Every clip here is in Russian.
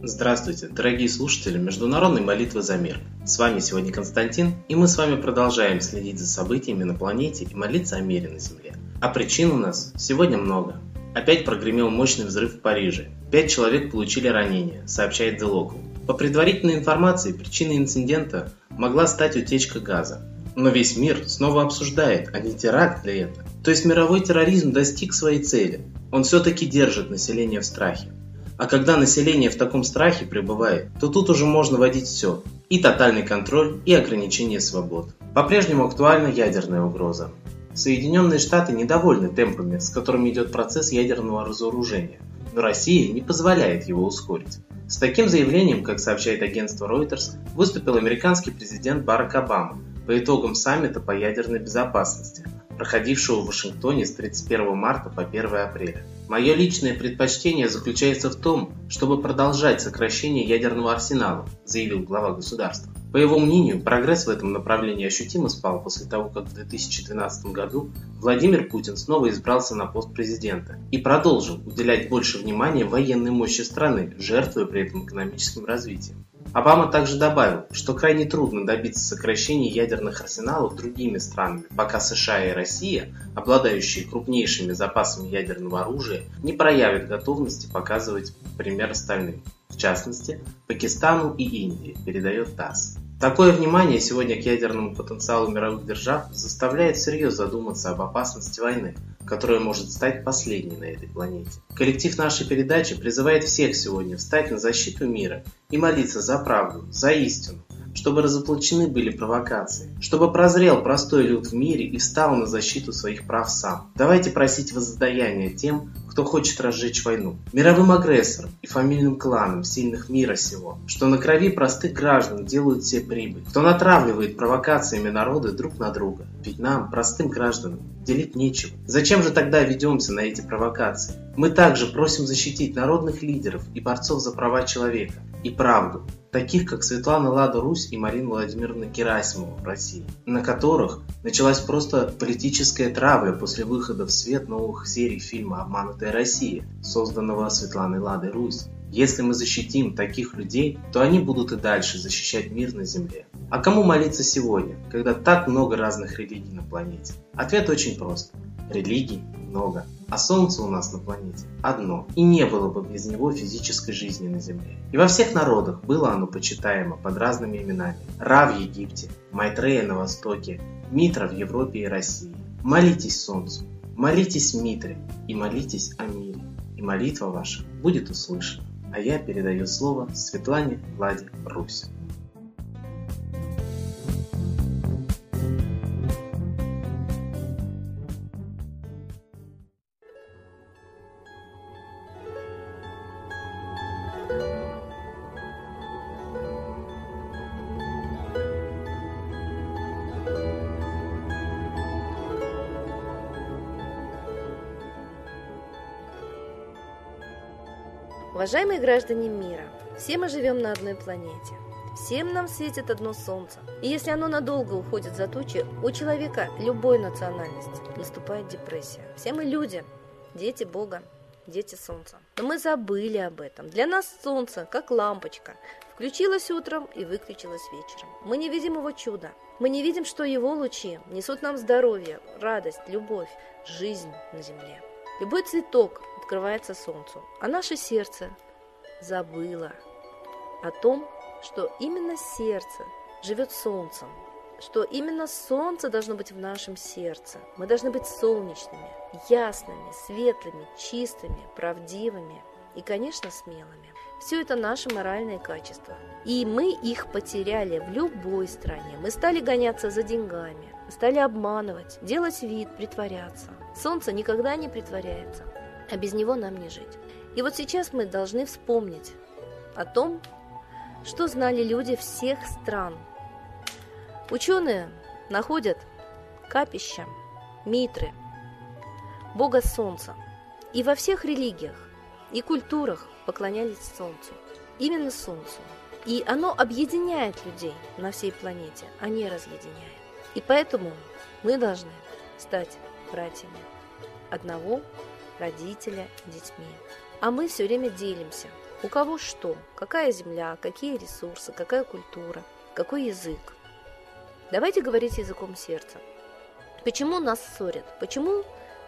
Здравствуйте, дорогие слушатели Международной молитвы за мир. С вами сегодня Константин, и мы с вами продолжаем следить за событиями на планете и молиться о мире на Земле. А причин у нас сегодня много. Опять прогремел мощный взрыв в Париже. Пять человек получили ранения, сообщает The Local. По предварительной информации, причиной инцидента могла стать утечка газа. Но весь мир снова обсуждает, а не теракт ли это. То есть мировой терроризм достиг своей цели. Он все-таки держит население в страхе. А когда население в таком страхе пребывает, то тут уже можно вводить все. И тотальный контроль, и ограничение свобод. По-прежнему актуальна ядерная угроза. Соединенные Штаты недовольны темпами, с которыми идет процесс ядерного разоружения, но Россия не позволяет его ускорить. С таким заявлением, как сообщает агентство Reuters, выступил американский президент Барак Обама по итогам саммита по ядерной безопасности, проходившего в Вашингтоне с 31 марта по 1 апреля. Мое личное предпочтение заключается в том, чтобы продолжать сокращение ядерного арсенала, заявил глава государства. По его мнению, прогресс в этом направлении ощутимо спал после того, как в 2012 году Владимир Путин снова избрался на пост президента и продолжил уделять больше внимания военной мощи страны, жертвуя при этом экономическим развитием. Обама также добавил, что крайне трудно добиться сокращения ядерных арсеналов другими странами, пока США и Россия, обладающие крупнейшими запасами ядерного оружия, не проявят готовности показывать пример остальным, в частности, Пакистану и Индии, передает ТАСС. Такое внимание сегодня к ядерному потенциалу мировых держав заставляет всерьез задуматься об опасности войны, которая может стать последней на этой планете. Коллектив нашей передачи призывает всех сегодня встать на защиту мира и молиться за правду, за истину, чтобы разоблачены были провокации, чтобы прозрел простой люд в мире и встал на защиту своих прав сам. Давайте просить воздаяния тем, кто хочет разжечь войну, мировым агрессорам и фамильным кланам сильных мира сего, что на крови простых граждан делают все прибыль, кто натравливает провокациями народы друг на друга. Ведь нам, простым гражданам, делить нечего. Зачем же тогда ведемся на эти провокации? Мы также просим защитить народных лидеров и борцов за права человека и правду, таких как Светлана Лада Русь и Марина Владимировна Герасимова в России, на которых началась просто политическая травля после выхода в свет новых серий фильма «Обманутая Россия», созданного Светланой Ладой Русь. Если мы защитим таких людей, то они будут и дальше защищать мир на Земле. А кому молиться сегодня, когда так много разных религий на планете? Ответ очень прост. Религий много, а Солнце у нас на планете одно, и не было бы без него физической жизни на Земле. И во всех народах было оно почитаемо под разными именами. Ра в Египте, Майтрея на Востоке, Митра в Европе и России. Молитесь Солнцу, молитесь Митре и молитесь о мире, и молитва ваша будет услышана. А я передаю слово Светлане Владе Русь. Уважаемые граждане мира, все мы живем на одной планете. Всем нам светит одно солнце. И если оно надолго уходит за тучи, у человека любой национальности наступает депрессия. Все мы люди, дети Бога, дети солнца. Но мы забыли об этом. Для нас солнце, как лампочка, включилось утром и выключилось вечером. Мы не видим его чуда. Мы не видим, что его лучи несут нам здоровье, радость, любовь, жизнь на земле. Любой цветок открывается солнцу, а наше сердце забыло о том, что именно сердце живет солнцем, что именно солнце должно быть в нашем сердце. Мы должны быть солнечными, ясными, светлыми, чистыми, правдивыми и, конечно, смелыми. Все это наши моральные качества. И мы их потеряли в любой стране. Мы стали гоняться за деньгами, стали обманывать, делать вид, притворяться. Солнце никогда не притворяется, а без него нам не жить. И вот сейчас мы должны вспомнить о том, что знали люди всех стран. Ученые находят капища, митры, бога солнца. И во всех религиях и культурах поклонялись Солнцу. Именно Солнцу. И оно объединяет людей на всей планете, а не разъединяет. И поэтому мы должны стать братьями одного родителя детьми. А мы все время делимся. У кого что, какая земля, какие ресурсы, какая культура, какой язык. Давайте говорить языком сердца. Почему нас ссорят? Почему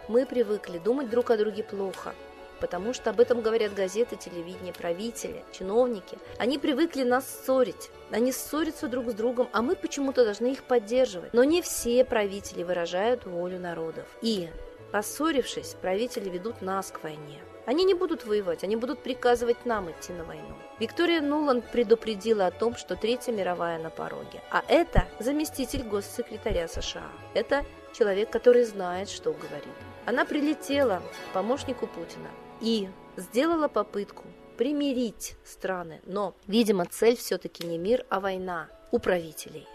мы привыкли думать друг о друге плохо? Потому что об этом говорят газеты, телевидение, правители, чиновники. Они привыкли нас ссорить. Они ссорятся друг с другом, а мы почему-то должны их поддерживать. Но не все правители выражают волю народов. И, поссорившись, правители ведут нас к войне. Они не будут воевать, они будут приказывать нам идти на войну. Виктория Нуланд предупредила о том, что Третья мировая на пороге. А это заместитель госсекретаря США. Это человек, который знает, что говорит. Она прилетела к помощнику Путина и сделала попытку примирить страны. Но, видимо, цель все-таки не мир, а война у правителей.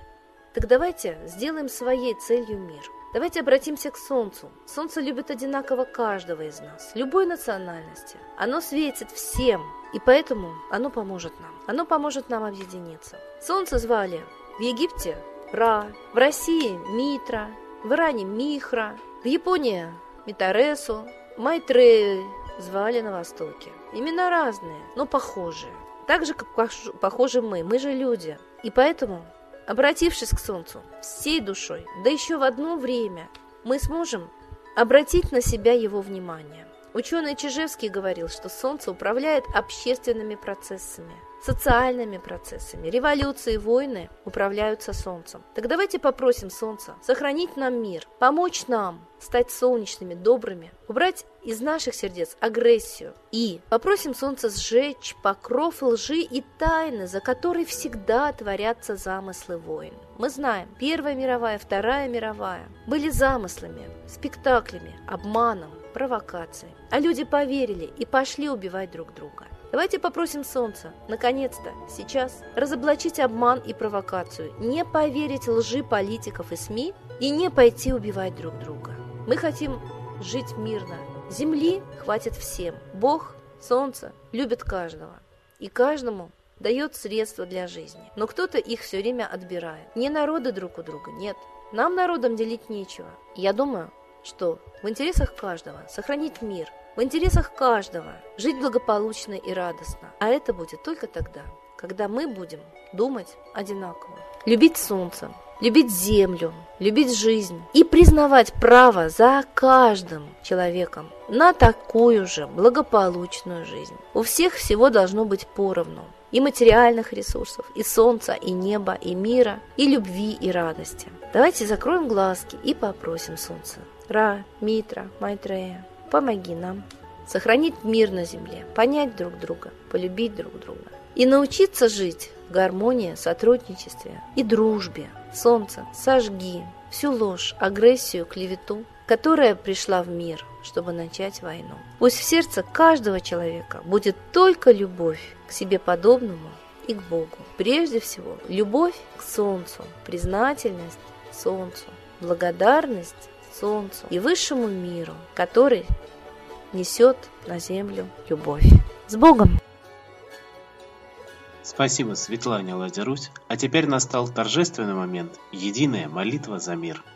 Так давайте сделаем своей целью мир. Давайте обратимся к Солнцу. Солнце любит одинаково каждого из нас, любой национальности. Оно светит всем, и поэтому оно поможет нам. Оно поможет нам объединиться. Солнце звали в Египте Ра, в России Митра, в Иране Михра, в Японии Митаресу, Майтрею звали на Востоке. Имена разные, но похожие. Так же, как похожи мы, мы же люди. И поэтому Обратившись к Солнцу всей душой, да еще в одно время, мы сможем обратить на себя его внимание. Ученый Чижевский говорил, что Солнце управляет общественными процессами – социальными процессами. Революции, войны управляются Солнцем. Так давайте попросим Солнца сохранить нам мир, помочь нам стать солнечными, добрыми, убрать из наших сердец агрессию и попросим Солнца сжечь покров лжи и тайны, за которой всегда творятся замыслы войн. Мы знаем, Первая мировая, Вторая мировая были замыслами, спектаклями, обманом, провокацией. А люди поверили и пошли убивать друг друга. Давайте попросим Солнца, наконец-то, сейчас, разоблачить обман и провокацию, не поверить лжи политиков и СМИ и не пойти убивать друг друга. Мы хотим жить мирно. Земли хватит всем. Бог, Солнце любит каждого. И каждому дает средства для жизни. Но кто-то их все время отбирает. Не народы друг у друга, нет. Нам народам делить нечего. Я думаю, что в интересах каждого сохранить мир, в интересах каждого жить благополучно и радостно. А это будет только тогда, когда мы будем думать одинаково. Любить солнце, любить землю, любить жизнь и признавать право за каждым человеком на такую же благополучную жизнь. У всех всего должно быть поровну. И материальных ресурсов, и солнца, и неба, и мира, и любви, и радости. Давайте закроем глазки и попросим солнца. Ра, Митра, Майтрея, Помоги нам сохранить мир на земле, понять друг друга, полюбить друг друга и научиться жить в гармонии, сотрудничестве и дружбе. Солнце, сожги всю ложь, агрессию, клевету, которая пришла в мир, чтобы начать войну. Пусть в сердце каждого человека будет только любовь к себе подобному и к Богу. Прежде всего, любовь к Солнцу, признательность Солнцу, благодарность солнцу и высшему миру, который несет на землю любовь. С Богом! Спасибо Светлане Ладерусь. А теперь настал торжественный момент – единая молитва за мир –